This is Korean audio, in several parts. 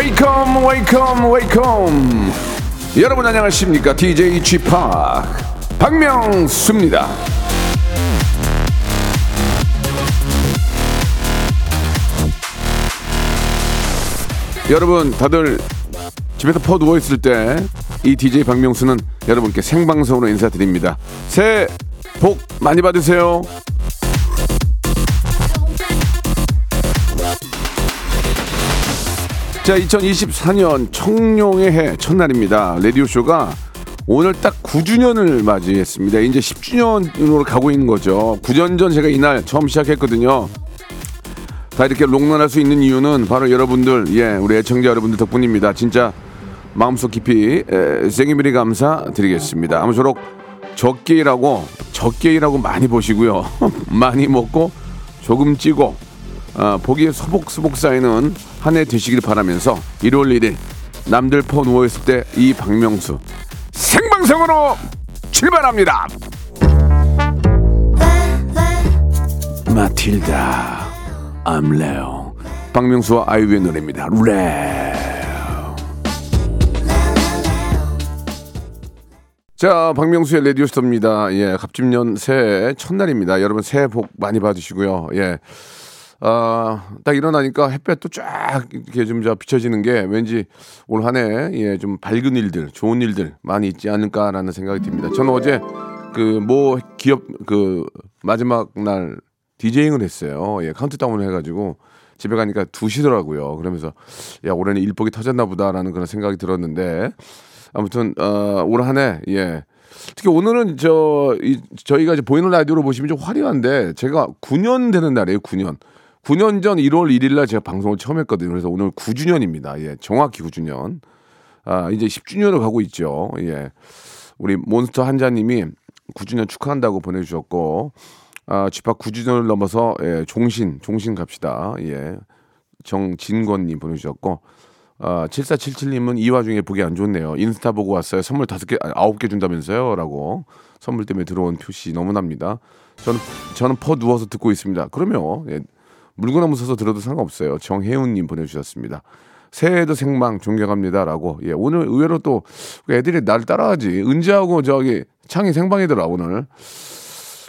Welcome welcome welcome. 여러분 안녕하십니까? DJ p 박명수입니다. 여러분 다들 집에서 퍼 누워 있을 때 이 DJ 박명수는 여러분께 생방송으로 인사드립니다. 새해 복 많이 받으세요 자, 2024년 청룡의 해 첫날입니다. 라디오쇼가 오늘 딱 9주년을 맞이했습니다. 이제 10주년으로 가고 있는 거죠. 9년 전 제가 이날 처음 시작했거든요. 다 이렇게 롱런할 수 있는 이유는 바로 여러분들, 예, 우리 애청자 여러분들 덕분입니다. 진짜 마음속 깊이 에, 생일미리 감사드리겠습니다. 아무쪼록 적게 일하고 적게 일하고 많이 보시고요. 많이 먹고 조금 찌고 아, 보기에 소복소복 쌓이는 한 해 되시길 바라면서 1월 1일 남들 퍼 누워있을 때 이 박명수 생방송으로 출발합니다. 마틸다 I'm Leo 박명수와 아이유의 노래입니다. 레오 자, 박명수의 라디오스터입니다. 예, 갑진년 새해 첫날입니다. 여러분 새해 복 많이 받으시고요. 예. 아, 딱 일어나니까 햇볕도 쫙 이렇게 좀 저 비춰지는 게 왠지 올 한 해, 예, 좀 밝은 일들, 좋은 일들 많이 있지 않을까라는 생각이 듭니다. 저는 어제 그뭐 기업 그 마지막 날 디제잉을 했어요. 예, 카운트다운을 해가지고 집에 가니까 2시더라고요. 그러면서 야, 올해는 일복이 터졌나 보다라는 그런 생각이 들었는데 아무튼, 어, 올 한 해, 예. 특히 오늘은 저, 이, 저희가 이제 보이는 라디오로 보시면 좀 화려한데 제가 9년 되는 날이에요, 9년. 9년 전 1월 1일 날 제가 방송을 처음 했거든요. 그래서 오늘 9주년입니다. 예, 정확히 9주년. 아, 이제 10주년을 가고 있죠. 예. 우리 몬스터 한자님이 9주년 축하한다고 보내주셨고, 아, 집합 9주년을 넘어서, 예, 종신, 종신 갑시다. 예. 정진권님 보내주셨고, 아, 7477님은 이 와중에 보기 안 좋네요. 인스타 보고 왔어요. 선물 다섯 개, 아, 아홉 개 준다면서요? 라고. 선물 때문에 들어온 표시 너무납니다. 저는, 저는 퍼 누워서 듣고 있습니다. 그러면, 예, 물구나무 서서 들어도 상관없어요. 정혜훈님 보내주셨습니다. 새해도 생방 존경합니다라고. 예, 오늘 의외로 또 애들이 날 따라하지. 은지하고 저기 창이 생방이더라 오늘.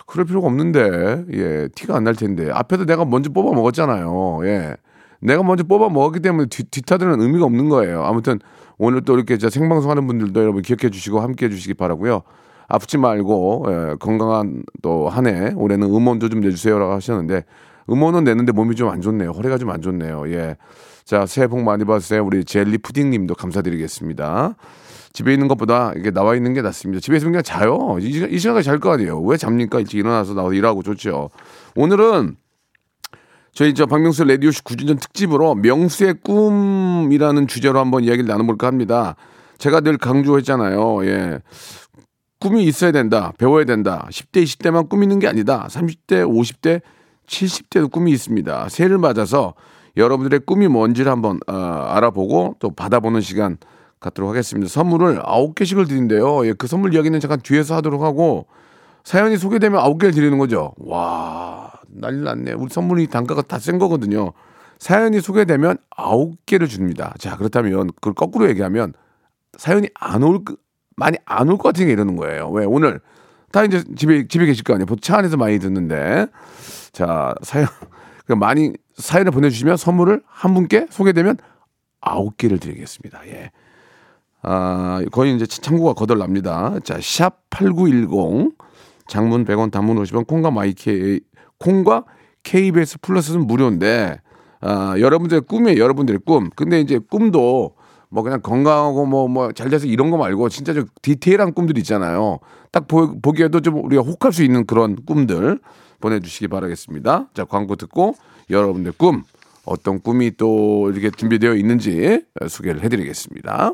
그럴 필요가 없는데, 예, 티가 안 날 텐데. 앞에서 내가 먼저 뽑아 먹었잖아요. 예. 내가 먼저 뽑아 먹었기 때문에 뒤, 뒤타들은 의미가 없는 거예요. 아무튼 오늘 또 이렇게 저 생방송 하는 분들도 여러분 기억해 주시고 함께 해 주시기 바라고요. 아프지 말고 예, 건강한 또 한 해 올해는 음원도 좀 내주세요라고 하셨는데 음원은 내는데 몸이 좀 안 좋네요. 허리가 좀 안 좋네요. 예. 자 새해 복 많이 받으세요. 우리 젤리 푸딩 님도 감사드리겠습니다. 집에 있는 것보다 이게 나와 있는 게 낫습니다. 집에 있으면 그냥 자요. 이, 시간- 이 시간에 잘거 아니에요. 왜 잡니까? 일찍 일어나서 나와서 일하고 좋죠. 오늘은 저희 저 박명수 레디오쇼 9주년 특집으로 명수의 꿈이라는 주제로 한번 이야기를 나눠볼까 합니다. 제가 늘 강조했잖아요. 예. 꿈이 있어야 된다. 배워야 된다. 10대, 20대만 꿈 있는 게 아니다. 30대, 50대, 70대도 꿈이 있습니다. 새해를 맞아서 여러분들의 꿈이 뭔지를 한번 어, 알아보고 또 받아보는 시간 갖도록 하겠습니다. 선물을 9개씩을 드린대요. 예, 그 선물 이야기는 잠깐 뒤에서 하도록 하고 사연이 소개되면 9개를 드리는 거죠. 와, 난리 났네. 우리 선물이 단가가 다 센 거거든요. 사연이 소개되면 9개를 줍니다. 자, 그렇다면 그걸 거꾸로 얘기하면 사연이 안 올, 많이 안 올 것 같은 게 이러는 거예요. 왜? 오늘 다 이제 집에, 집에 계실 거 아니에요. 보통 차 안에서 많이 듣는데. 자, 사연, 그 많이 사연을 보내주시면 선물을 한 분께 소개되면 아홉 개를 드리겠습니다. 예. 아, 거의 이제 창구가 거덜납니다. 자, 샵 8910 장문 100원 단문 50원 콩과 마이케 콩과 KBS 플러스는 무료인데 아, 여러분들의 꿈이에요. 여러분들의 꿈. 근데 이제 꿈도 뭐 그냥 건강하고 뭐 뭐 잘 돼서 이런 거 말고 진짜 좀 디테일한 꿈들 있잖아요. 딱 보, 보기에도 좀 우리가 혹할 수 있는 그런 꿈들 보내주시기 바라겠습니다. 자 광고 듣고 여러분들 꿈 어떤 꿈이 또 이렇게 준비되어 있는지 소개를 해드리겠습니다.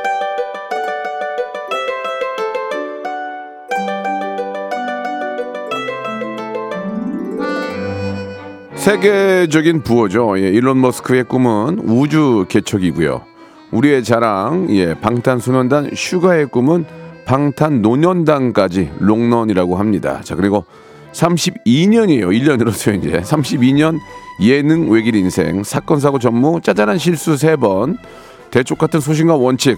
세계적인 부호죠. 예, 일론 머스크의 꿈은 우주 개척이고요. 우리의 자랑, 예, 방탄소년단 슈가의 꿈은 방탄노년단까지 롱런이라고 합니다. 자, 그리고 32년이에요. 1년 늘어서 이제 32년 예능 외길 인생 사건 사고 전무 짜잘한 실수 3번 대쪽 같은 소신과 원칙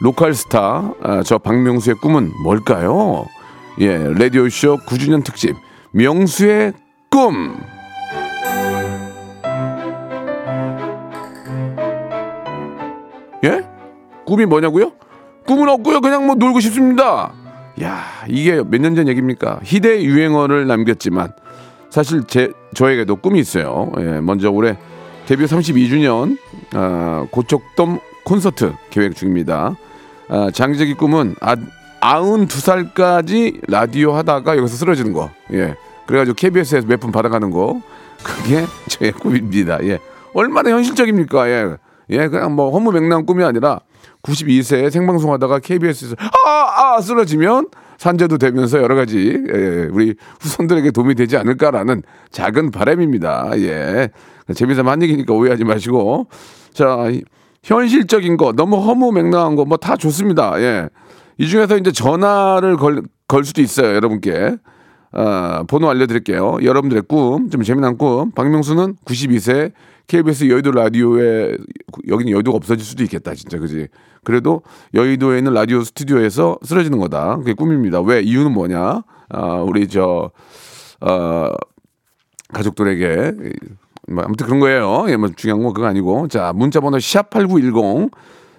local star 아, 저 박명수의 꿈은 뭘까요? 예, 라디오 쇼 9주년 특집 명수의 꿈. 꿈이 뭐냐고요? 꿈은 없고요. 그냥 뭐 놀고 싶습니다. 야, 이게 몇 년 전 얘기입니까? 희대 유행어를 남겼지만 사실 제 저에게도 꿈이 있어요. 예, 먼저 올해 데뷔 32주년 아, 고척돔 콘서트 계획 중입니다. 아, 장기적인 꿈은 아, 92살까지 라디오 하다가 여기서 쓰러지는 거. 예. 그래가지고 KBS에서 몇 분 받아가는 거. 그게 제 꿈입니다. 예. 얼마나 현실적입니까? 예. 예, 그냥 뭐 허무맹랑한 꿈이 아니라 92세에 생방송 하다가 KBS에서 아, 아, 쓰러지면 산재도 되면서 여러 가지 예, 우리 후손들에게 도움이 되지 않을까라는 작은 바람입니다. 예. 재미삼아 한 얘기니까 오해하지 마시고. 자, 이- 현실적인 거, 너무 허무 맹랑한 거 뭐 다 좋습니다. 예. 이 중에서 이제 전화를 걸, 걸 수도 있어요, 여러분께. 아, 번호 알려드릴게요. 여러분들의 꿈, 좀 재미난 꿈. 박명수는 92세 KBS 여의도 라디오에 여기는 여의도가 없어질 수도 있겠다, 진짜 그지. 그래도 여의도에 있는 라디오 스튜디오에서 쓰러지는 거다. 그게 꿈입니다. 왜 이유는 뭐냐? 아, 우리 저 어, 가족들에게 뭐 아무튼 그런 거예요. 예, 뭐 중요한 건 그거 아니고. 자, 문자 번호 샵8910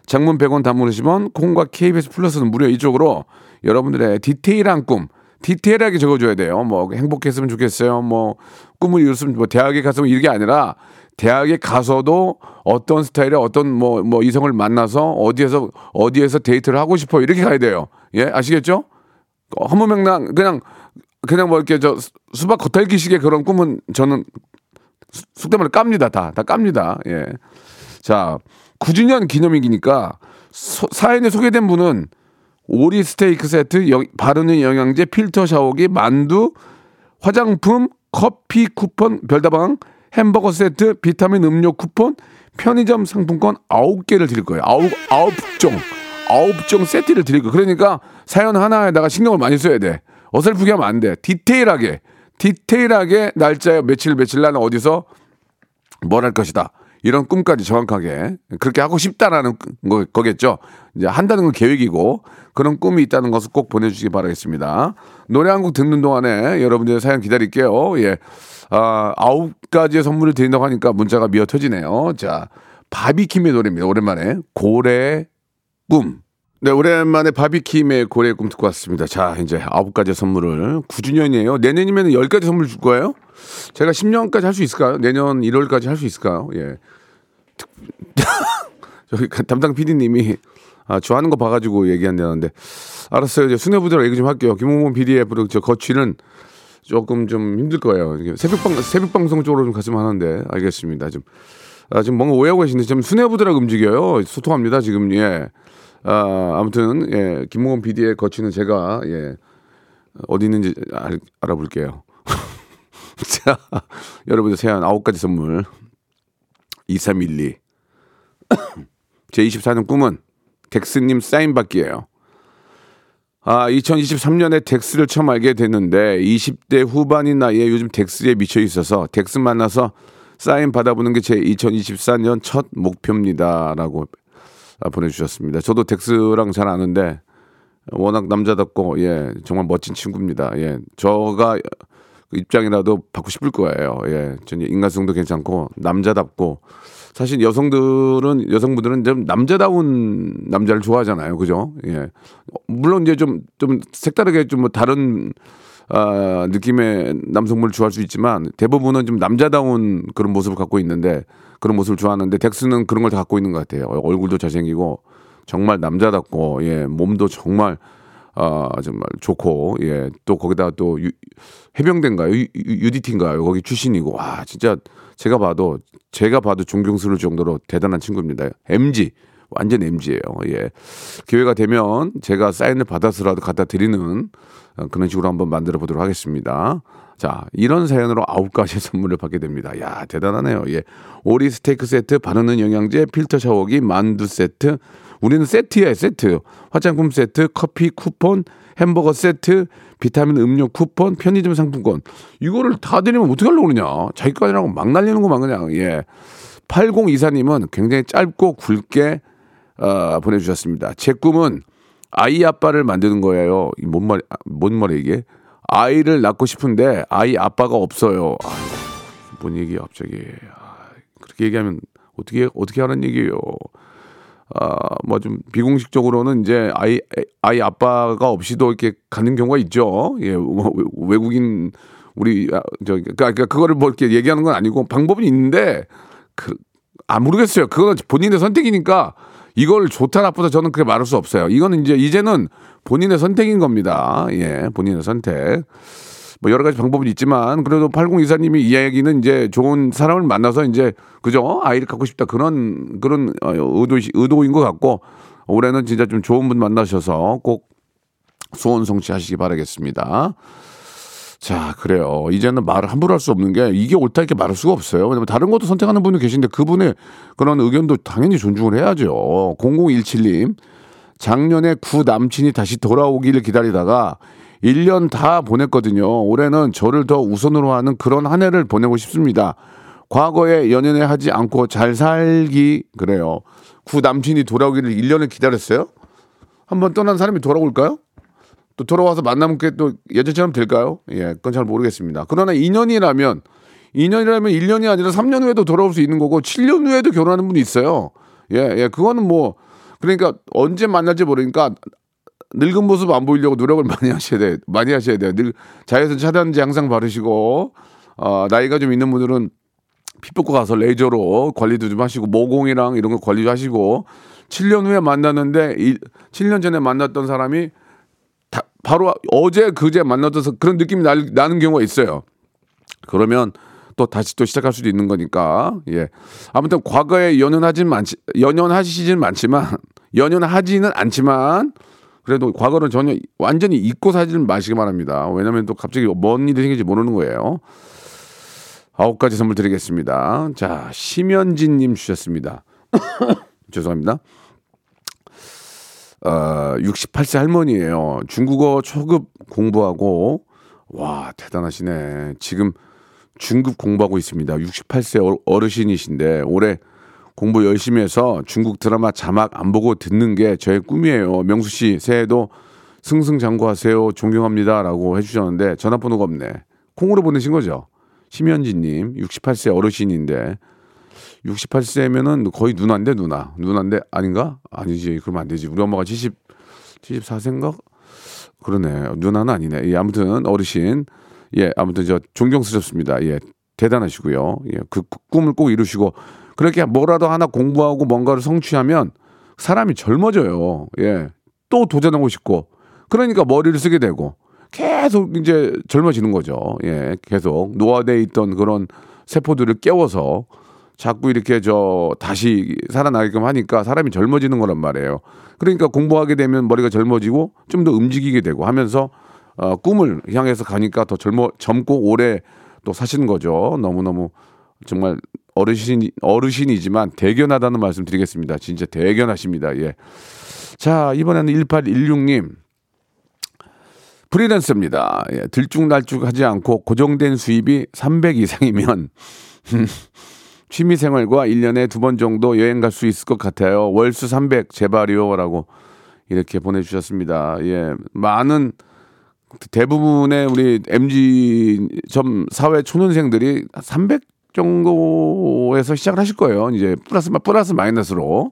장문 100원 단문 50원 콩과 KBS 플러스는 무료 이쪽으로 여러분들의 디테일한 꿈 디테일하게 적어줘야 돼요. 뭐 행복했으면 좋겠어요. 뭐 꿈을 이뤘으면 뭐 대학에 갔으면 이게 아니라 대학에 가서도 어떤 스타일의 어떤 뭐뭐 이성을 만나서 어디에서 어디에서 데이트를 하고 싶어 이렇게 가야 돼요. 예 아시겠죠? 어, 허무맹랑 그냥 그냥 뭐 이렇게 저 수- 수박 겉핥기식의 그런 꿈은 저는 수- 속된 말로 깝니다 다 다 깝니다. 예. 자, 9주년 기념이니까 소- 사연에 소개된 분은 오리 스테이크 세트, 영- 바르는 영양제, 필터 샤워기, 만두, 화장품, 커피 쿠폰, 별다방, 햄버거 세트, 비타민 음료 쿠폰, 편의점 상품권 9개를 드릴 거예요. 9, 아홉 종. 아홉 종 세트를 드릴 거예요. 그러니까 사연 하나에다가 신경을 많이 써야 돼. 어설프게 하면 안 돼. 디테일하게. 디테일하게 날짜에 며칠 며칠 날 어디서 뭘 할 것이다. 이런 꿈까지 정확하게 그렇게 하고 싶다라는 거, 거겠죠. 이제 한다는 건 계획이고 그런 꿈이 있다는 것을 꼭 보내주시기 바라겠습니다. 노래 한 곡 듣는 동안에 여러분들의 사연 기다릴게요. 예. 아, 아홉 가지의 선물을 드린다고 하니까 문자가 미어 터지네요. 자, 바비킴의 노래입니다. 오랜만에. 고래의 꿈. 네, 오랜만에 바비킴의 고래의 꿈 듣고 왔습니다. 자, 이제 아홉 가지 선물을 9주년이에요. 내년이면 열 가지 선물 줄 거예요? 제가 10년까지 할 수 있을까요? 내년 1월까지 할 수 있을까요? 예. 저기 담당 PD님이 아, 좋아하는 거 봐가지고 얘기한다는데 알았어요. 이제 수뇌부대로 얘기 좀 할게요. 김홍범 PD의 저 거취는 조금 좀 힘들 거예요. 이게 새벽 방 새벽 방송 쪽으로 좀 갔으면 하는데 알겠습니다. 좀 아, 지금 뭔가 오해하고 계신데 지금 수뇌부들하고 움직여요. 소통합니다. 지금 예. 아, 아무튼 예. 김홍범 PD의 거취는 제가 예. 어디 있는지 알, 알아볼게요. 자, 여러분들 세안 아홉 가지 선물 2312 제 24년 꿈은 덱스님 사인 받기예요. 아, 2023년에 덱스를 처음 알게 됐는데 20대 후반인 나이에 요즘 덱스에 미쳐 있어서 덱스 만나서 사인 받아보는 게 제 2024년 첫 목표입니다라고 아, 보내주셨습니다. 저도 덱스랑 잘 아는데 워낙 남자답고 예 정말 멋진 친구입니다. 예 저가 그 입장이라도 받고 싶을 거예요. 예, 전 인간성도 괜찮고 남자답고 사실 여성들은 여성분들은 좀 남자다운 남자를 좋아하잖아요, 그죠? 예, 물론 이제 좀좀 색다르게 좀 뭐 다른 아, 느낌의 남성분을 좋아할 수 있지만 대부분은 좀 남자다운 그런 모습을 갖고 있는데 그런 모습을 좋아하는데 덱스는 그런 걸 다 갖고 있는 것 같아요. 얼굴도 잘생기고 정말 남자답고 예 몸도 정말 아 정말 좋고 예 또 거기다가 또 유, 해병대인가요 유, UDT인가요 거기 출신이고 와 진짜 제가 봐도 제가 봐도 존경스러울 정도로 대단한 친구입니다. MG 완전 MG예요. 예 기회가 되면 제가 사인을 받아서라도 갖다 드리는 어, 그런 식으로 한번 만들어 보도록 하겠습니다. 자, 이런 사연으로 아홉 가지 선물을 받게 됩니다. 야, 대단하네요. 예. 오리 스테이크 세트, 바르는 영양제, 필터 샤워기, 만두 세트. 우리는 세트야, 세트. 화장품 세트, 커피 쿠폰, 햄버거 세트, 비타민 음료 쿠폰, 편의점 상품권. 이거를 다 드리면 어떻게 하려고 그러냐. 자기 거아니라고 막 날리는구만, 그냥. 예. 8024님은 굉장히 짧고 굵게, 어, 보내주셨습니다. 제 꿈은 아이 아빠를 만드는 거예요. 뭔 말, 뭔 말이야, 이게? 아이를 낳고 싶은데 아이 아빠가 없어요. 아유, 뭔 얘기야, 갑자기. 아, 그렇게 얘기하면 어떻게, 어떻게 하는 얘기예요. 아, 뭐 좀 비공식적으로는 이제 아이, 아이 아빠가 없이도 이렇게 가는 경우가 있죠. 예, 뭐 외국인, 우리, 아, 저, 그러니까, 그러니까 그거를 뭐 이렇게 얘기하는 건 아니고 방법은 있는데, 그, 아, 모르겠어요. 그건 본인의 선택이니까 이걸 좋다 나쁘다 저는 그렇게 말할 수 없어요. 이거는 이제 이제는 본인의 선택인 겁니다. 예, 본인의 선택. 뭐 여러 가지 방법은 있지만 그래도 8024님이 이 이야기는 이제 좋은 사람을 만나서 이제 그죠 아이를 갖고 싶다 그런 그런 어, 의도 의도인 것 같고 올해는 진짜 좀 좋은 분 만나셔서 꼭 소원 성취하시기 바라겠습니다. 자, 그래요. 이제는 말을 함부로 할 수 없는 게 이게 옳다 이렇게 말할 수가 없어요. 왜냐면 다른 것도 선택하는 분이 계신데 그분의 그런 의견도 당연히 존중을 해야죠. 0017님. 작년에 구 남친이 다시 돌아오기를 기다리다가 1년 다 보냈거든요. 올해는 저를 더 우선으로 하는 그런 한 해를 보내고 싶습니다. 과거에 연연해 하지 않고 잘 살기 그래요. 구 남친이 돌아오기를 1년을 기다렸어요? 한번 떠난 사람이 돌아올까요? 또 돌아와서 만나면 또 예전처럼 될까요? 예, 그건 잘 모르겠습니다. 그러나 2년이라면 2년이라면 1년이 아니라 3년 후에도 돌아올 수 있는 거고 7년 후에도 결혼하는 분이 있어요. 예, 예, 그거는 뭐 그러니까 언제 만날지 모르니까 늙은 모습 안 보이려고 노력을 많이 하셔야 돼. 많이 하셔야 돼요. 늘 자외선 차단제 항상 바르시고 어, 나이가 좀 있는 분들은 피부과 가서 레이저로 관리도 좀 하시고 모공이랑 이런 거 관리도 하시고 7년 후에 만났는데 7년 전에 만났던 사람이 바로 어제 그제 만나서 그런 느낌이 나, 나는 경우가 있어요. 그러면 또 다시 또 시작할 수도 있는 거니까 예 아무튼 과거에 연연하진 많지 연연하시진 많지만 연연하지는 않지만 그래도 과거는 전혀 완전히 잊고 사지는 마시기 바랍니다. 왜냐하면 또 갑자기 뭔 일이 생길지 모르는 거예요. 아홉 가지 선물 드리겠습니다. 자 심현진님 주셨습니다. 죄송합니다. 어, 68세 할머니예요. 중국어 초급 공부하고 와 대단하시네. 지금 중급 공부하고 있습니다. 68세 어르신이신데 올해 공부 열심히 해서 중국 드라마 자막 안 보고 듣는 게 저의 꿈이에요. 명수 씨 새해도 승승장구하세요. 존경합니다라고 해주셨는데 전화번호가 없네. 콩으로 보내신 거죠. 심현진님 68세 어르신인데 68세면은 거의 누나인데 누나. 누나인데 아닌가? 아니지. 그러면 안 되지. 우리 엄마가 70 74세인가? 그러네. 누나는 아니네. 예, 아무튼 어르신. 예, 아무튼 저 존경스럽습니다. 예. 대단하시고요. 예. 그 꿈을 꼭 이루시고 그렇게 뭐라도 하나 공부하고 뭔가를 성취하면 사람이 젊어져요. 예. 또 도전하고 싶고. 그러니까 머리를 쓰게 되고 계속 이제 젊어지는 거죠. 예. 계속 노화돼 있던 그런 세포들을 깨워서 자꾸 이렇게 저 다시 살아나게끔 하니까 사람이 젊어지는 거란 말이에요. 그러니까 공부하게 되면 머리가 젊어지고 좀 더 움직이게 되고 하면서 어, 꿈을 향해서 가니까 더 젊어 젊고 오래 또 사시는 거죠. 너무 너무 정말 어르신 어르신이지만 대견하다는 말씀 드리겠습니다. 진짜 대견하십니다. 예. 자 이번에는 1816님 프리랜서입니다. 예, 들쭉날쭉하지 않고 고정된 수입이 300 이상이면 취미 생활과 1년에 두 번 정도 여행 갈 수 있을 것 같아요. 월수 300 제발이요라고 이렇게 보내 주셨습니다. 예, 많은 대부분의 우리 MG 점 사회 초년생들이 300 정도에서 시작을 하실 거예요. 이제 플러스 플러스 마이너스로.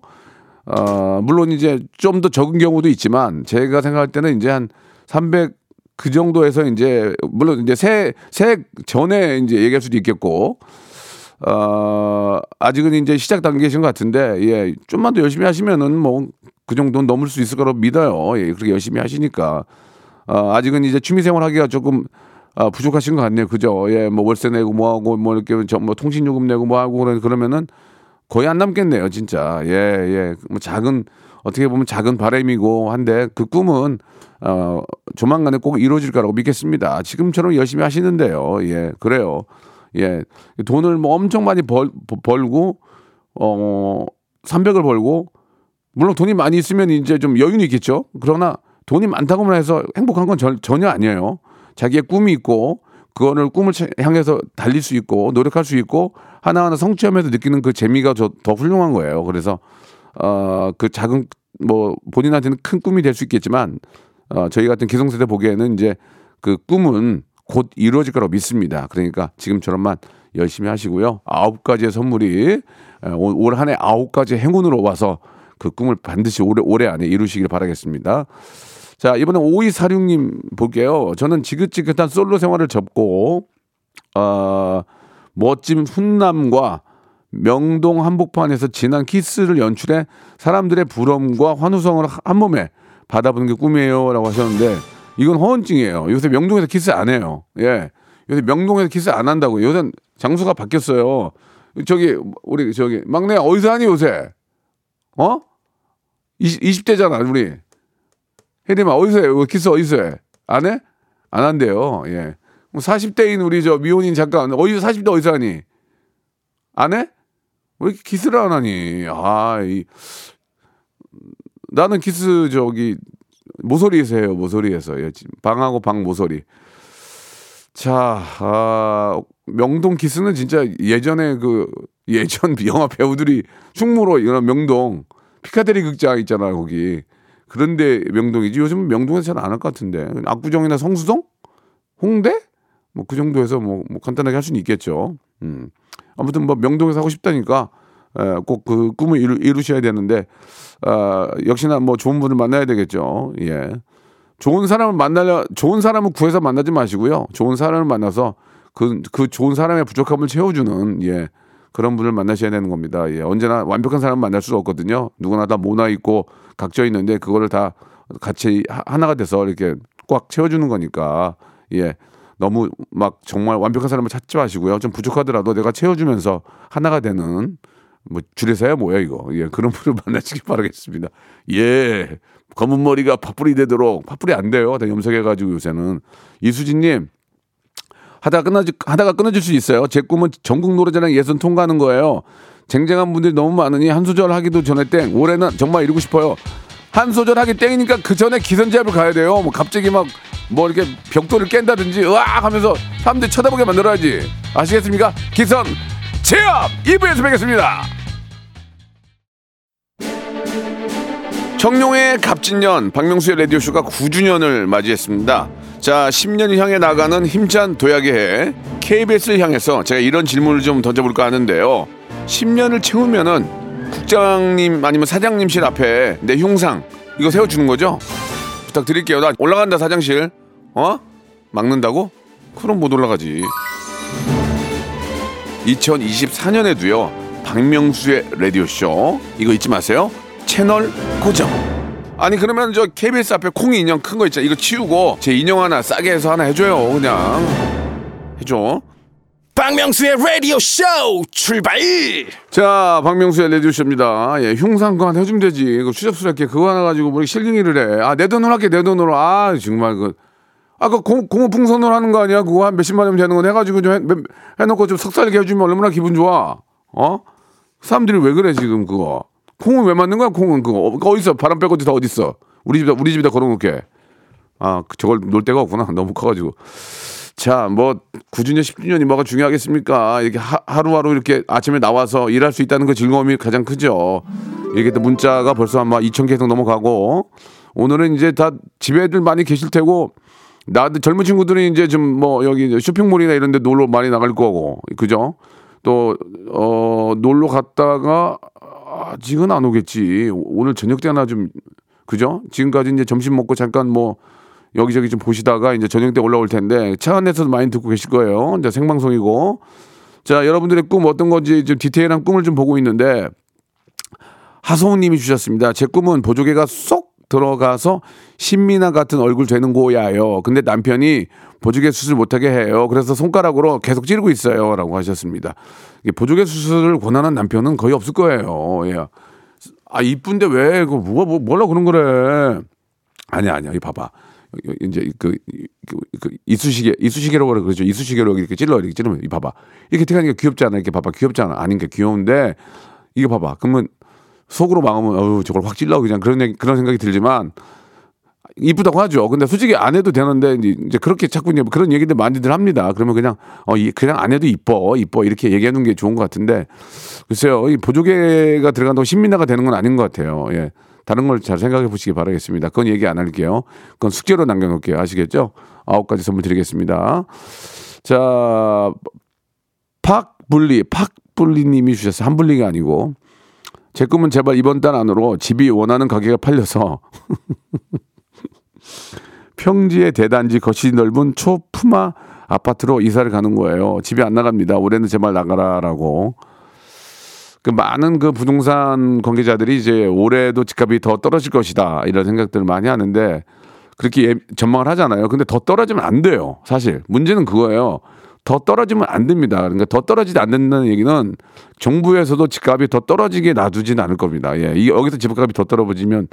어, 물론 이제 좀 더 적은 경우도 있지만 제가 생각할 때는 이제 한 300 그 정도에서 이제 물론 이제 새새 전에 이제 얘기할 수도 있겠고 어 아직은 이제 시작 단계이신 것 같은데 예 좀만 더 열심히 하시면은 뭐 그 정도는 넘을 수 있을 거라고 믿어요. 예 그렇게 열심히 하시니까 어, 아직은 이제 취미생활 하기가 조금 아, 부족하신 것 같네요. 그죠? 예, 뭐 월세 내고 뭐 하고 뭐 이렇게 저뭐 통신 요금 내고 뭐 하고 그러- 그러면은 거의 안 남겠네요, 진짜. 예, 예. 뭐 작은 어떻게 보면 작은 바람이고 한데 그 꿈은 어 조만간에 꼭 이루어질 거라고 믿겠습니다. 지금처럼 열심히 하시는데요. 예, 그래요. 예, 돈을 뭐 엄청 많이 벌 벌고 어 300을 벌고 물론 돈이 많이 있으면 이제 좀 여유는 있겠죠. 그러나 돈이 많다고만 해서 행복한 건 전, 전혀 아니에요. 자기의 꿈이 있고 그거를 꿈을 차- 향해서 달릴 수 있고 노력할 수 있고 하나하나 성취하면서 느끼는 그 재미가 저, 더 훌륭한 거예요. 그래서 어 그 작은 뭐 본인한테는 큰 꿈이 될 수 있겠지만 어 저희 같은 기성세대 보기에는 이제 그 꿈은 곧 이루어질 거라고 믿습니다. 그러니까 지금처럼만 열심히 하시고요. 아홉 가지의 선물이 올 한 해 아홉 가지 행운으로 와서 그 꿈을 반드시 올해, 올해 안에 이루시길 바라겠습니다. 자, 이번에 5246님 볼게요. 저는 지긋지긋한 솔로 생활을 접고, 어, 멋진 훈남과 명동 한복판에서 진한 키스를 연출해 사람들의 부러움과 환호성을 한 몸에 받아보는 게 꿈이에요. 라고 하셨는데, 이건 허언증이에요. 요새 명동에서 키스 안 해요. 예. 요새 명동에서 키스 안 한다고요. 요새 장소가 바뀌었어요. 저기, 우리, 저기, 막내 어디서 하니, 요새? 어? 20, 20대잖아, 우리. 혜림아, 어디서 해? 왜 키스 어디서 해? 안 해? 안 한대요, 예. 40대인 우리 저 미혼인 잠깐, 어디서 40대 어디서 하니? 안 해? 왜 이렇게 키스를 안 하니? 아, 이. 나는 키스 저기, 모서리에서 해요, 모서리에서. 예, 방하고 방 모서리. 자, 아, 명동 키스는 진짜 예전에 그 예전 영화 배우들이 충무로 이런 명동 피카디리 극장 있잖아요, 거기. 그런데 명동이지. 요즘 명동에서 잘 안 할 것 같은데. 압구정이나 성수동? 홍대? 뭐 그 정도에서 뭐, 뭐 간단하게 할 수는 있겠죠. 음. 아무튼 뭐 명동에서 하고 싶다니까 꼭 그 꿈을 이루, 이루셔야 되는데 아, 역시나 뭐 좋은 분을 만나야 되겠죠. 예. 좋은 사람을 만나려 좋은 사람을 구해서 만나지 마시고요. 좋은 사람을 만나서 그, 그 좋은 사람의 부족함을 채워주는 예 그런 분을 만나셔야 되는 겁니다. 예 언제나 완벽한 사람 만날 수 없거든요. 누구나 다 모나 있고 각져 있는데 그거를 다 같이 하- 하나가 돼서 이렇게 꽉 채워주는 거니까 예 너무 막 정말 완벽한 사람을 찾지 마시고요. 좀 부족하더라도 내가 채워주면서 하나가 되는 뭐 줄에서야 뭐야 이거 예 그런 분을 만나시기 바라겠습니다. 예 검은 머리가 파뿌리 되도록 파뿌리 안 돼요. 다 염색해가지고 요새는 이수진님 하다가 끊어지 하다가 끊어질 수 있어요. 제 꿈은 전국 노래자랑 예선 통과하는 거예요. 쟁쟁한 분들이 너무 많으니 한 소절 하기도 전에 땡. 올해는 정말 이루고 싶어요. 한 소절 하기 땡이니까 그 전에 기선제압을 가야 돼요. 뭐 갑자기 막 뭐 이렇게 벽돌을 깬다든지 으악 하면서 사람들이 쳐다보게 만들어야지. 아시겠습니까? 기선 제압 2부에서 뵙겠습니다. 청룡의 갑진년 박명수의 라디오쇼가 9주년을 맞이했습니다. 자, 10년을 향해 나가는 힘찬 도약의 해 KBS를 향해서 제가 이런 질문을 좀 던져볼까 하는데요. 10년을 채우면은 국장님 아니면 사장님실 앞에 내 흉상 이거 세워주는 거죠? 부탁드릴게요. 나 올라간다 사장실. 어? 막는다고? 그럼 못 올라가지. 2024년에도요. 박명수의 라디오쇼 이거 잊지 마세요. 채널 고정. 아니 그러면 저 KBS 앞에 콩이 인형 큰 거 있잖아. 이거 치우고 제 인형 하나 싸게 해서 하나 해줘요. 그냥 해줘. 박명수의 라디오 쇼 출발 자, 박명수의 레디오 쇼입니다. 예, 흉상 그거 하나 해주면 되지. 그 추잡스럽게 그거 하나 가지고 뭐 실갱이를 해. 아, 내 돈으로 할게, 내 돈으로. 아, 정말 그. 아, 그 공, 공업 풍선으로 하는 거 아니야? 그거 한 몇십만 원 되는 건 해가지고 좀 해, 해놓고 좀 석살게 해주면 얼마나 기분 좋아? 어? 사람들이 왜 그래, 지금 그거? 콩은 왜 만든 거야, 콩은 그거? 어, 어딨어? 바람 빼고 다 어딨어? 우리 집에, 우리 집에다 걸어놓게. 아, 그 저걸 놀 데가 없구나. 너무 커가지고. 자, 뭐 9주년, 10주년이 뭐가 중요하겠습니까? 이렇게 하, 하루하루 이렇게 아침에 나와서 일할 수 있다는 그 즐거움이 가장 크죠. 이게 또 문자가 벌써 아마 2천 개 이상 넘어가고 오늘은 이제 다 집에들 많이 계실 테고 나도 젊은 친구들이 이제 좀 뭐 여기 쇼핑몰이나 이런 데 놀러 많이 나갈 거고 그죠? 또 어, 놀러 갔다가 아직은 안 오겠지. 오늘 저녁 때나 좀 그죠? 지금까지 이제 점심 먹고 잠깐 뭐 여기저기 좀 보시다가 이제 저녁 때 올라올 텐데 차 안에서도 많이 듣고 계실 거예요. 이제 생방송이고. 자, 여러분들의 꿈 어떤 건지 좀 디테일한 꿈을 좀 보고 있는데 하성우 님이 주셨습니다. 제 꿈은 보조개가 쏙 들어가서 신미나 같은 얼굴 되는 거야요. 근데 남편이 보조개 수술 못하게 해요. 그래서 손가락으로 계속 찌르고 있어요. 라고 하셨습니다. 보조개 수술을 권하는 남편은 거의 없을 거예요. 예. 아, 이쁜데 왜, 그, 뭐, 뭐, 뭐라 그런 거래. 아니야, 아니야. 이 봐봐. 이제 그, 그, 그 이쑤시개 이쑤시개로 그래 그러죠 이쑤시개로 이렇게 찔러 이렇게 찌르면 이 봐봐 이렇게 하니까 귀엽지 않아 이렇게 봐봐 귀엽지 않아 아닌 게 귀여운데 이게 봐봐 그러면 속으로 마음은 어우 저걸 확 찔러 그냥 그런 얘기, 그런 생각이 들지만 이쁘다고 하죠. 근데 솔직히 안 해도 되는데 이제 그렇게 자꾸 이제 그런 얘기들 많이들 합니다. 그러면 그냥 어 그냥 안 해도 이뻐 이뻐 이렇게 얘기하는 게 좋은 것 같은데 글쎄요 이 보조개가 들어간다고 신민나가 되는 건 아닌 것 같아요. 예. 다른 걸 잘 생각해 보시기 바라겠습니다. 그건 얘기 안 할게요. 그건 숙제로 남겨놓을게요. 아시겠죠? 아홉 가지 선물 드리겠습니다. 자, 팍불리, 팍불리님이 주셨어요. 한불리가 아니고. 제 꿈은 제발 이번 달 안으로 집이 원하는 가게가 팔려서 평지의 대단지 거실이 넓은 초품화 아파트로 이사를 가는 거예요. 집이 안 나갑니다. 올해는 제발 나가라라고. 그 많은 그 부동산 관계자들이 이제 올해도 집값이 더 떨어질 것이다 이런 생각들을 많이 하는데 그렇게 예, 전망을 하잖아요. 근데 더 떨어지면 안 돼요. 사실 문제는 그거예요. 더 떨어지면 안 됩니다. 그러니까 더 떨어지지 않는다는 얘기는 정부에서도 집값이 더 떨어지게 놔두지는 않을 겁니다. 예, 이 여기서 집값이 더 떨어지면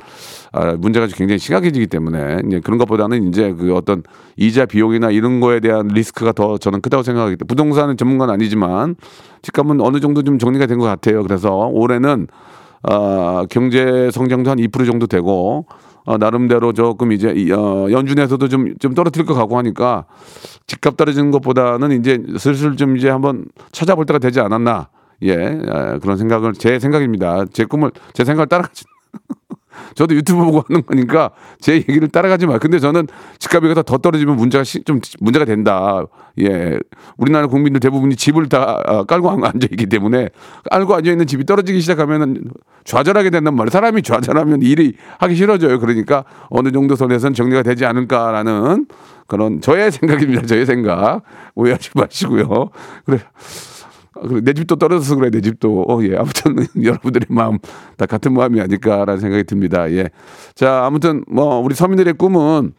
아, 문제가 굉장히 심각해지기 때문에 이제 그런 것보다는 이제 그 어떤 이자 비용이나 이런 거에 대한 리스크가 더 저는 크다고 생각하기 때문에 부동산은 전문가는 아니지만 집값은 어느 정도 좀 정리가 된 것 같아요. 그래서 올해는 어, 경제 성장도 한 2% 정도 되고 어, 나름대로 조금 이제 어, 연준에서도 좀, 좀 떨어뜨릴 것 같고 하니까 집값 떨어지는 것보다는 이제 슬슬 좀 이제 한번 찾아볼 때가 되지 않았나. 예, 예 그런 생각을 제 생각입니다. 제 꿈을 제 생각을 따라가지. 저도 유튜브 보고 하는 거니까 제 얘기를 따라가지 마. 근데 저는 집값이 더 떨어지면 문제가 시, 좀 문제가 된다. 예. 우리나라 국민들 대부분이 집을 다 아, 깔고 앉아 있기 때문에 깔고 앉아 있는 집이 떨어지기 시작하면은 좌절하게 된단 말이에요. 사람이 좌절하면 일이 하기 싫어져요. 그러니까 어느 정도 선에서는 정리가 되지 않을까라는 그런 저의 생각입니다. 저의 생각. 오해하지 마시고요. 그래. 아, 내 집도 떨어져서 그래 내 집도. 어, 예. 아무튼 여러분들의 마음 다 같은 마음이 아닐까라는 생각이 듭니다. 예자 아무튼 뭐 우리 서민들의 꿈은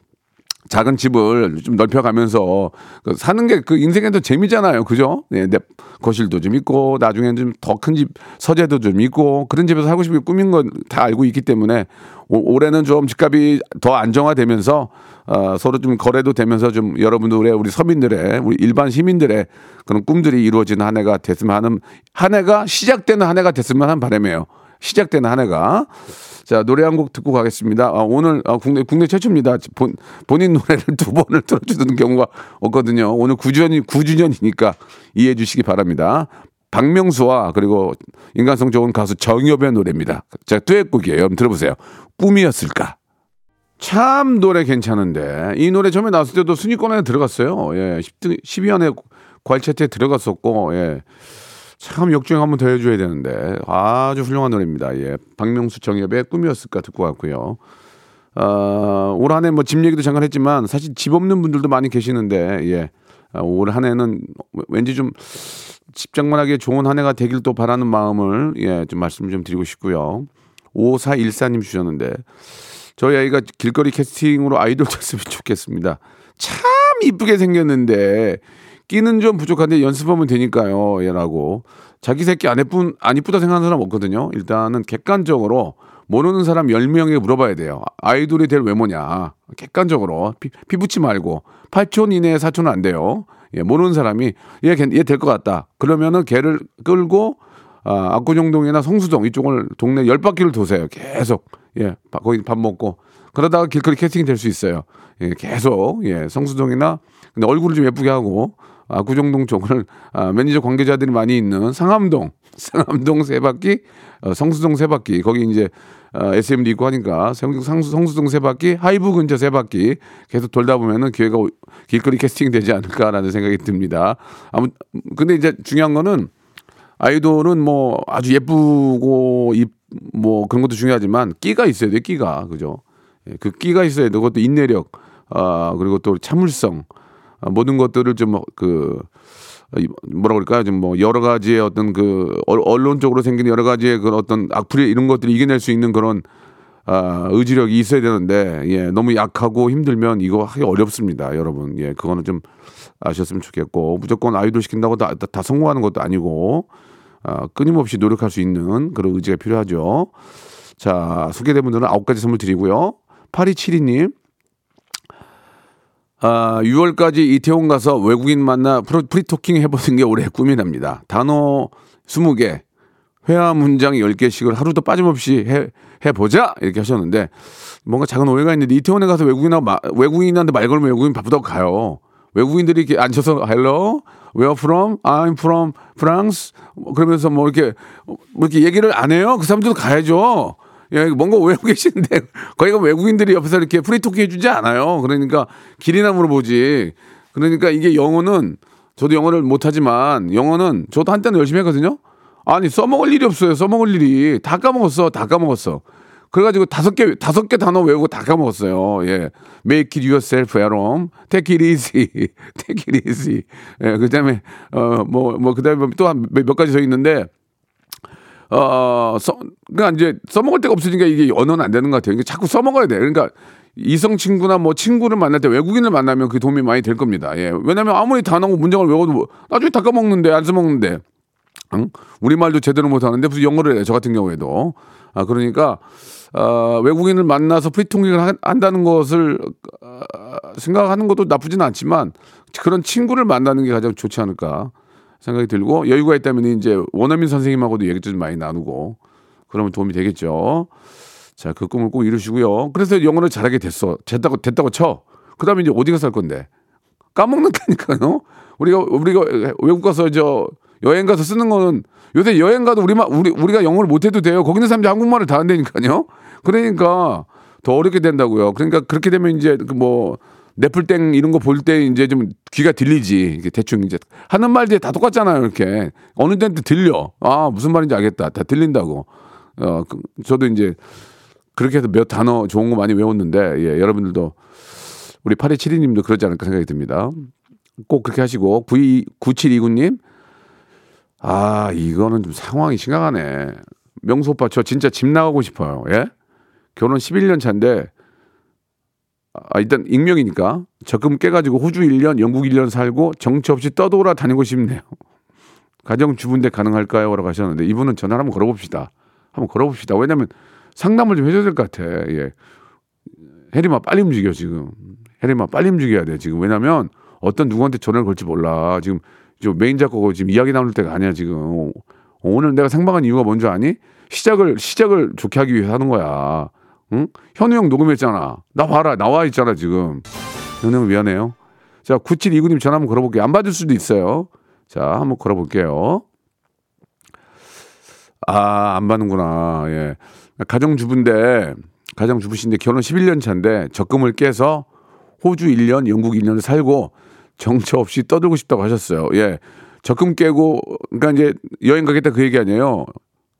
작은 집을 좀 넓혀가면서 그 사는 게 그 인생에도 재미잖아요. 그죠? 네, 내 거실도 좀 있고 나중에는 좀 더 큰 집 서재도 좀 있고 그런 집에서 살고 싶게 꾸민 건다 알고 있기 때문에 오, 올해는 좀 집값이 더 안정화되면서 어, 서로 좀 거래도 되면서 좀 여러분들의 우리 서민들의 우리 일반 시민들의 그런 꿈들이 이루어지는 한 해가 됐으면 하는 한 해가 시작되는 한 해가 됐으면 하는 바람이에요. 시작되는 한 해가 자 노래 한 곡 듣고 가겠습니다. 아, 오늘 아, 국내 국내 최초입니다. 본 본인 노래를 두 번을 들어주는 경우가 없거든요. 오늘 9주년 9주년이니까 이해해 주시기 바랍니다. 박명수와 그리고 인간성 좋은 가수 정엽의 노래입니다. 자 듀엣곡이에요. 여러분 들어보세요. 꿈이었을까? 참 노래 괜찮은데 이 노래 처음에 나왔을 때도 순위권에 들어갔어요. 예, 10등 12안에 괄차트에 들어갔었고 예. 참 역주행 한번 더 해줘야 되는데 아주 훌륭한 노래입니다. 예, 박명수 정엽의 꿈이었을까 듣고 왔고요. 어, 올 한해 뭐 집 얘기도 잠깐 했지만 사실 집 없는 분들도 많이 계시는데 예, 어, 올 한해는 왠지 좀 집장만하게 좋은 한 해가 되길 또 바라는 마음을 예, 좀 말씀 좀 드리고 싶고요. 5414님 주셨는데 저희 아이가 길거리 캐스팅으로 아이돌 됐으면 좋겠습니다. 참 이쁘게 생겼는데 끼는 좀 부족한데 연습하면 되니까요. 얘라고. 자기 새끼 안 예쁜 안 이쁘다 생각하는 사람 없거든요. 일단은 객관적으로 모르는 사람 10명에게 물어봐야 돼요. 아이돌이 될 외모냐. 객관적으로 피, 피붙이 말고 8촌 이내에 4촌은 안 돼요. 예, 모르는 사람이 얘얘될 것 같다. 그러면은 걔를 끌고 아, 압구정동이나 성수동 이쪽을 동네 열 바퀴를 도세요. 계속 예, 거기 밥 먹고 그러다가 길거리 캐스팅이 될수 있어요. 예, 계속 예, 성수동이나 근데 얼굴을 좀 예쁘게 하고 압구정동 쪽을 아, 매니저 관계자들이 많이 있는 상암동, 상암동 세 바퀴, 어, 성수동 세 바퀴 거기 이제 어, SM도 있고 하니까 성수, 성수동 세 바퀴, 하이브 근처 세 바퀴 계속 돌다 보면은 기회가 길거리 캐스팅 되지 않을까라는 생각이 듭니다. 아무 근데 이제 중요한 거는 아이돌은 뭐 아주 예쁘고 뭐 그런 것도 중요하지만 끼가 있어야 돼 끼가 그죠? 예, 그 끼가 있어야 돼. 그것도 인내력. 아, 그리고 또 참을성, 아, 모든 것들을 좀 그, 뭐라 그럴까요? 좀뭐 여러 가지의 어떤 그 언- 언론적으로 생긴 여러 가지의 그런 어떤 악플이 이런 것들을 이겨낼 수 있는 그런 아, 의지력이 있어야 되는데 예, 너무 약하고 힘들면 이거 하기 어렵습니다, 여러분. 예, 그거는 좀 아셨으면 좋겠고 무조건 아이돌 시킨다고 다, 다, 다 성공하는 것도 아니고 아, 끊임없이 노력할 수 있는 그런 의지가 필요하죠. 자, 소개된 분들은 아홉 가지 선물 드리고요. 8272님, 아, 6월까지 이태원 가서 외국인 만나 프로, free talking 해보는 게 올해 꿈이랍니다. 단어 20개, 회화 문장 10개씩을 하루도 빠짐없이 해, 해보자! 이렇게 하셨는데, 뭔가 작은 오해가 있는데, 이태원에 가서 외국인하고, 마- 외국인한테 말 걸면 외국인 바쁘다고 가요. 외국인들이 이렇게 앉아서, hello, where from? I'm from France. 뭐 그러면서 뭐 이렇게, 뭐 이렇게 얘기를 안 해요? 그 사람들도 가야죠. 예, 뭔가 외국 계시는데, 거기가 외국인들이 옆에서 이렇게 프리토킹 해주지 않아요. 그러니까 길이나 물어보지. 그러니까 이게 영어는, 저도 영어를 못하지만, 영어는 저도 한때는 열심히 했거든요. 아니, 써먹을 일이 없어요. 써먹을 일이. 다 까먹었어. 다 까먹었어. 그래가지고 다섯 개, 다섯 개 단어 외우고 다 까먹었어요. 예. Make it yourself at home. Take it easy. Take it easy. 예. 그 다음에, 어, 뭐, 뭐, 그 다음에 또 한 몇 가지 더 있는데, 어, 써, 그러니까 이제 써먹을 데가 없으니까 이게 언어는 안 되는 것 같아요. 이게 자꾸 써먹어야 돼. 그러니까 이성 친구나 뭐 친구를 만날 때 외국인을 만나면 그 도움이 많이 될 겁니다. 예. 왜냐면 아무리 단어고 문장을 외워도 뭐 나중에 다 까먹는데 안 써먹는데. 응? 우리말도 제대로 못하는데 무슨 영어를 해, 저 같은 경우에도. 아, 그러니까, 어, 외국인을 만나서 free talking을 한- 한다는 것을 어, 생각하는 것도 나쁘진 않지만 그런 친구를 만나는 게 가장 좋지 않을까 생각이 들고 여유가 있다면 이제 원어민 선생님하고도 얘기 좀 많이 나누고 그러면 도움이 되겠죠. 자, 그 꿈을 꼭 이루시고요. 그래서 영어를 잘하게 됐어. 됐다고, 됐다고 쳐. 그 다음에 이제 어디 가서 할 건데? 까먹는다니까요. 우리가 우리가 외국 가서 저 여행 가서 쓰는 거는 요새 여행 가도 우리만 우리 우리가 영어를 못 해도 돼요. 거기 있는 사람들이 한국말을 다 한다니까요. 그러니까 더 어렵게 된다고요. 그러니까 그렇게 되면 이제 그뭐 네플땡 이런 거 볼 때 이제 좀 귀가 들리지. 이게 대충 이제 하는 말들이 다 똑같잖아요. 이렇게 어느 때는 들려. 아 무슨 말인지 알겠다. 다 들린다고. 어 그, 저도 이제 그렇게 해서 몇 단어 좋은 거 많이 외웠는데 예, 여러분들도 우리 8272님도 그러지 않을까 생각이 듭니다. 꼭 그렇게 하시고 92, 9729님 아 이거는 좀 상황이 심각하네. 명수 오빠 저 진짜 집 나가고 싶어요. 예? 결혼 11년 차인데 아 일단 익명이니까 적금 깨가지고 호주 1년, 영국 1년 살고 정처 없이 떠돌아 다니고 싶네요. 가정 주부인데 가능할까요? 라고 하셨는데 이분은 전화 한번 걸어봅시다. 한번 걸어봅시다. 왜냐면 상담을 좀 해줘야 될 것 같아. 예. 해리마 빨리 움직여 지금. 해리마 빨리 움직여야 돼 지금. 왜냐면 어떤 누구한테 전화를 걸지 몰라. 지금 저 메인 작가고 지금 이야기 나눌 때가 아니야 지금. 오늘 내가 생방한 이유가 뭔지 아니? 시작을 시작을 좋게 하기 위해서 하는 거야. 응? 현우 형 녹음했잖아. 나 봐라 나와 있잖아 지금. 현우 형 미안해요. 자 9729님 전화 한번 걸어볼게요. 안 받을 수도 있어요. 자 한번 걸어볼게요. 아, 안 받는구나. 예. 가정주부인데, 가정주부신데 결혼 11년 차인데 적금을 깨서 호주 1년, 영국 1년을 살고 정처 없이 떠들고 싶다고 하셨어요. 예. 적금 깨고, 그러니까 이제 여행 가겠다 그 얘기 아니에요.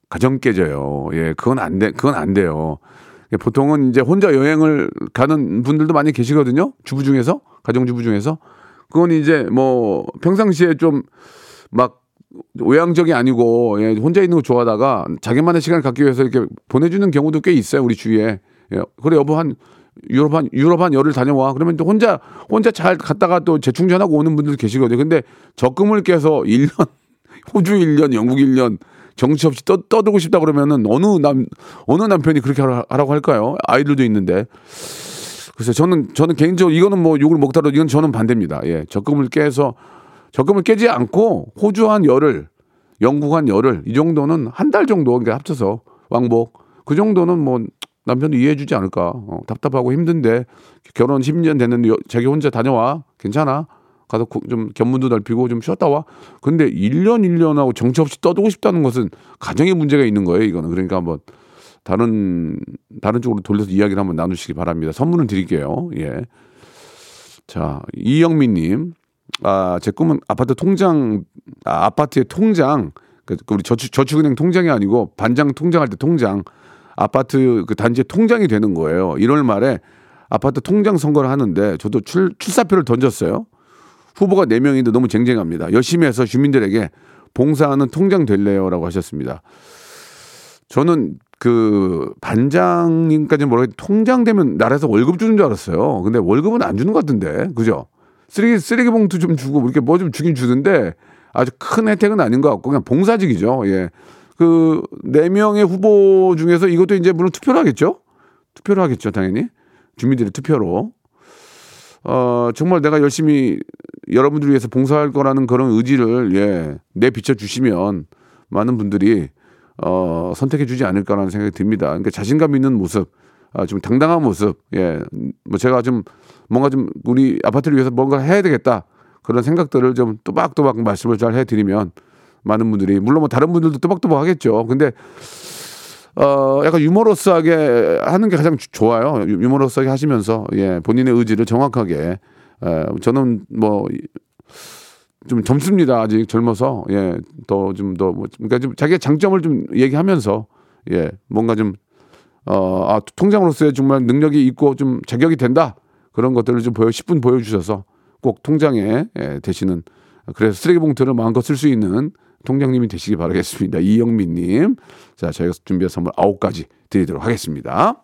가정 깨져요. 예. 그건 안 돼, 그건 안 돼요. 예, 보통은 이제 혼자 여행을 가는 분들도 많이 계시거든요. 주부 중에서, 가정주부 중에서. 그건 이제 뭐 평상시에 좀 막 외향적이 아니고 예, 혼자 있는 거 좋아하다가 자기만의 시간을 갖기 위해서 이렇게 보내주는 경우도 꽤 있어요 우리 주위에 예, 그래 여보 한 유럽 한 유럽 한 열흘 다녀와 그러면 또 혼자 혼자 잘 갔다가 또 재충전하고 오는 분들 계시거든요 근데 적금을 깨서 1년 호주 1년 영국 1년 정치 없이 떠, 떠들고 싶다 그러면은 어느 남 어느 남편이 그렇게 하라- 하라고 할까요 아이들도 있는데 그래서 저는 저는 개인적으로 이거는 뭐 욕을 먹더라도 이건 저는 반대입니다. 예, 적금을 깨서 적금을 깨지 않고 호주 한 열흘, 영국 한 열흘 이 정도는 한 달 정도 그러니까 합쳐서 왕복 그 정도는 뭐 남편도 이해해주지 않을까. 어, 답답하고 힘든데 결혼 10년 됐는데 여- 자기 혼자 다녀와 괜찮아. 가서 구- 좀 견문도 넓히고 좀 쉬었다 와. 근데 1년 1년하고 정처 없이 떠들고 싶다는 것은 가정에 문제가 있는 거예요. 이거는 그러니까 한번 다른 다른 쪽으로 돌려서 이야기를 한번 나누시기 바랍니다. 선물은 드릴게요. 예. 자 이영민 님, 아 제 꿈은 아파트 통장, 아, 아파트의 통장, 그 우리 저축 저축은행 통장이 아니고 반장 통장할 때 통장, 아파트 그 단지 의 통장이 되는 거예요. 1월 말에 아파트 통장 선거를 하는데 저도 출, 출사표를 던졌어요. 후보가 4명인데 너무 쟁쟁합니다. 열심히 해서 주민들에게 봉사하는 통장 될래요라고 하셨습니다. 저는 그 반장님까지는 모르겠는데 통장 되면 나라에서 월급 주는 줄 알았어요. 근데 월급은 안 주는 것 같은데. 그죠? 쓰레기 쓰레기 봉투 좀 주고 이렇게 뭐 좀 주긴 주는데 아주 큰 혜택은 아닌 것 같고 그냥 봉사직이죠. 예. 그 네 명의 후보 중에서 이것도 이제 물론 투표를 하겠죠. 투표를 하겠죠, 당연히. 주민들의 투표로. 어, 정말 내가 열심히 여러분들 을 위해서 봉사할 거라는 그런 의지를 예, 내비춰 주시면 많은 분들이 어, 선택해 주지 않을까라는 생각이 듭니다. 그러니까 자신감 있는 모습, 아, 좀 당당한 모습, 예, 뭐 제가 좀 뭔가 좀 우리 아파트를 위해서 뭔가 해야 되겠다 그런 생각들을 좀 또박또박 말씀을 잘 해드리면 많은 분들이 물론 뭐 다른 분들도 또박또박 하겠죠. 근데 어 약간 유머러스하게 하는 게 가장 좋아요. 유머러스하게 하시면서 예 본인의 의지를 정확하게 에, 저는 뭐 좀 젊습니다. 아직 젊어서 예 더 좀 더 뭐, 그러니까 좀 자기의 장점을 좀 얘기하면서 예 뭔가 좀 어, 아, 통장으로서의 정말 능력이 있고 좀 자격이 된다. 그런 것들을 좀 보여, 10분 보여 주셔서 꼭 통장에 예, 되시는, 그래서 쓰레기 봉투를 마음껏 쓸 수 있는 통장님이 되시기 바라겠습니다. 이영민님. 자, 저희가 준비한 선물 9가지 드리도록 하겠습니다.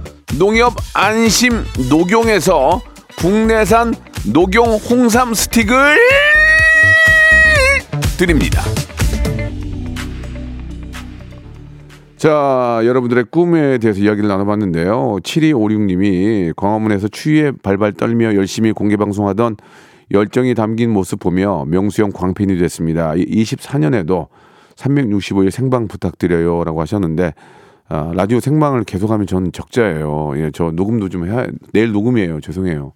농협 안심 녹용에서 국내산 녹용 홍삼 스틱을 드립니다. 자, 여러분들의 꿈에 대해서 이야기를 나눠봤는데요. 7256님이 광화문에서 추위에 발발 떨며 열심히 공개방송하던 열정이 담긴 모습 보며 명수형 광팬이 됐습니다. 24년에도 365일 생방 부탁드려요. 라고 하셨는데, 아, 라디오 생방을 계속하면 저는 적자예요. 예, 저 녹음도 좀 해야, 내일 녹음이에요. 죄송해요.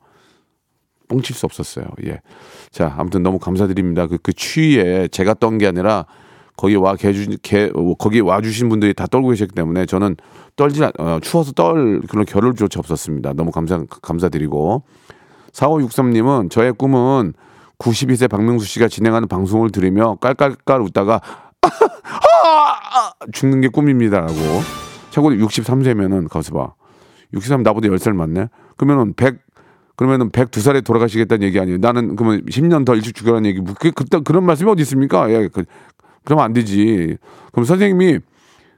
뻥칠 수 없었어요. 예. 자, 아무튼 너무 감사드립니다. 그, 그 추위에 제가 떤 게 아니라 거기 와 계주 개 거기 와 주신 분들이 다 떨고 계셨기 때문에 저는 떨지 어, 추워서 떨 그런 겨를조차 없었습니다. 너무 감사 감사드리고 4563님은 저의 꿈은 92세 박명수 씨가 진행하는 방송을 들으며 깔깔깔 웃다가 죽는 게 꿈입니다라고. 참고로 63세면은 가서 봐. 63 나보다 10살 많네. 그러면은 100 그러면은 102살에 돌아가시겠다는 얘기 아니에요. 나는 그러면 10년 더 일찍 죽으라는 얘기. 그, 그, 그런 말씀이 어디 있습니까? 예, 그, 그러면 안 되지. 그럼 선생님이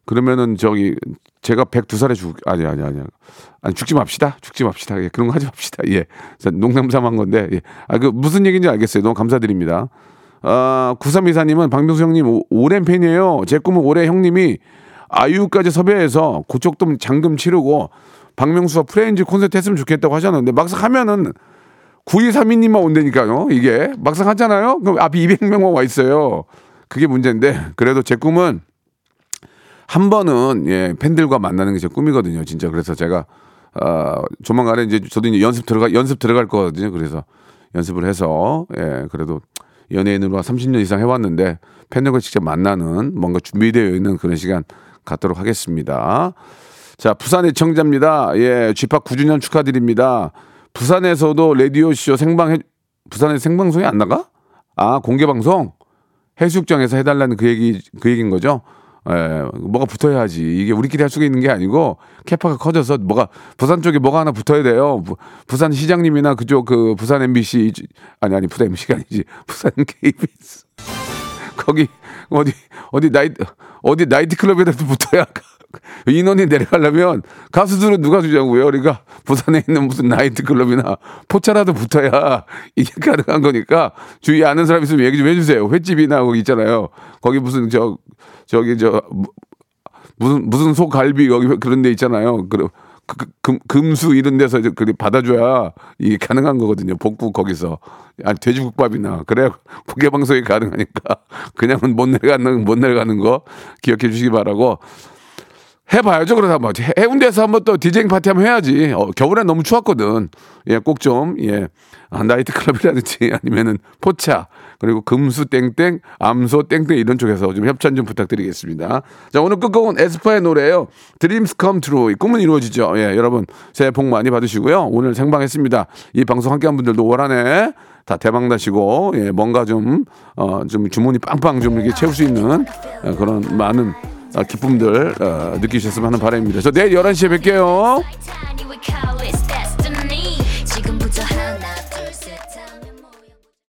그러면은 저기 제가 102살에 죽 아니 아니 아니 아니 죽지 맙시다 죽지 맙시다 예, 그런 거 하지 맙시다 예 농담 삼한 건데 예. 아그 무슨 얘기인지 알겠어요 너무 감사드립니다 아 9324님은 박명수 형님 오, 오랜 팬이에요. 제 꿈은 올해 형님이 아이유까지 섭외해서 고척돔 잔금 치르고 박명수와 프렌즈 콘서트 했으면 좋겠다고 하셨는데 막상 하면은 9232님만 온다니까요 이게. 막상 하잖아요? 그럼 앞에 200명만 와 있어요. 그게 문제인데 그래도 제 꿈은 한 번은 예 팬들과 만나는 게 제 꿈이거든요 진짜. 그래서 제가 아 조만간에 이제 저도 이제 연습 들어가 연습 들어갈 거거든요. 그래서 연습을 해서 예 그래도 연예인으로 30년 이상 해왔는데 팬들과 직접 만나는 뭔가 준비되어 있는 그런 시간 갖도록 하겠습니다. 자, 부산 애청자입니다. 예, 쥐팍 9주년 축하드립니다. 부산에서도 라디오쇼 생방, 해, 부산에 생방송이 안 나가? 아, 공개방송? 해수욕장에서 해달라는 그 얘기, 그 얘기인 거죠? 예, 뭐가 붙어야 하지. 이게 우리끼리 할 수가 있는 게 아니고, 캐파가 커져서 뭐가, 부산 쪽에 뭐가 하나 붙어야 돼요. 부, 부산 시장님이나 그쪽 그 부산 MBC, 아니, 아니, 부산 MBC가 아니지. 부산 KBS. 거기, 어디, 어디 나이트, 어디 나이트클럽에다 붙어야 인원이 내려가려면 가수들은 누가 주자고요. 그러니까 부산에 있는 무슨 나이트클럽이나 포차라도 붙어야 이게 가능한 거니까 주위에 아는 사람 있으면 얘기 좀 해주세요. 횟집이나 거기 있잖아요. 거기 무슨 저 저기 저 무슨 무슨 소갈비 여기 그런 데 있잖아요. 그, 그, 금, 금수 이런 데서 그 받아줘야 이게 가능한 거거든요. 복국 거기서. 아니, 돼지국밥이나. 그래야 공개방송이 가능하니까. 그냥은 못 내려가는, 못 내려가는 거 기억해 주시기 바라고. 해봐야죠. 그러다 뭐 해운대에서 한번 또 디제잉 파티 한번 해야지. 어, 겨울엔 너무 추웠거든. 예, 꼭 좀, 예. 아, 나이트 클럽이라든지 아니면은 포차 그리고 금수 땡땡, 암소 땡땡 이런 쪽에서 좀 협찬 좀 부탁드리겠습니다. 자, 오늘 끝곡은 에스파의 노래예요. Dreams Come True. 꿈은 이루어지죠. 예, 여러분 새해 복 많이 받으시고요. 오늘 생방했습니다. 이 방송 함께한 분들도 올 한해 다 대박 나시고 예, 뭔가 좀 어, 좀 주문이 빵빵 좀 이렇게 채울 수 있는 어, 그런 많은 어, 기쁨들 어, 느끼셨으면 하는 바람입니다. 저 내일 11시에 뵐게요.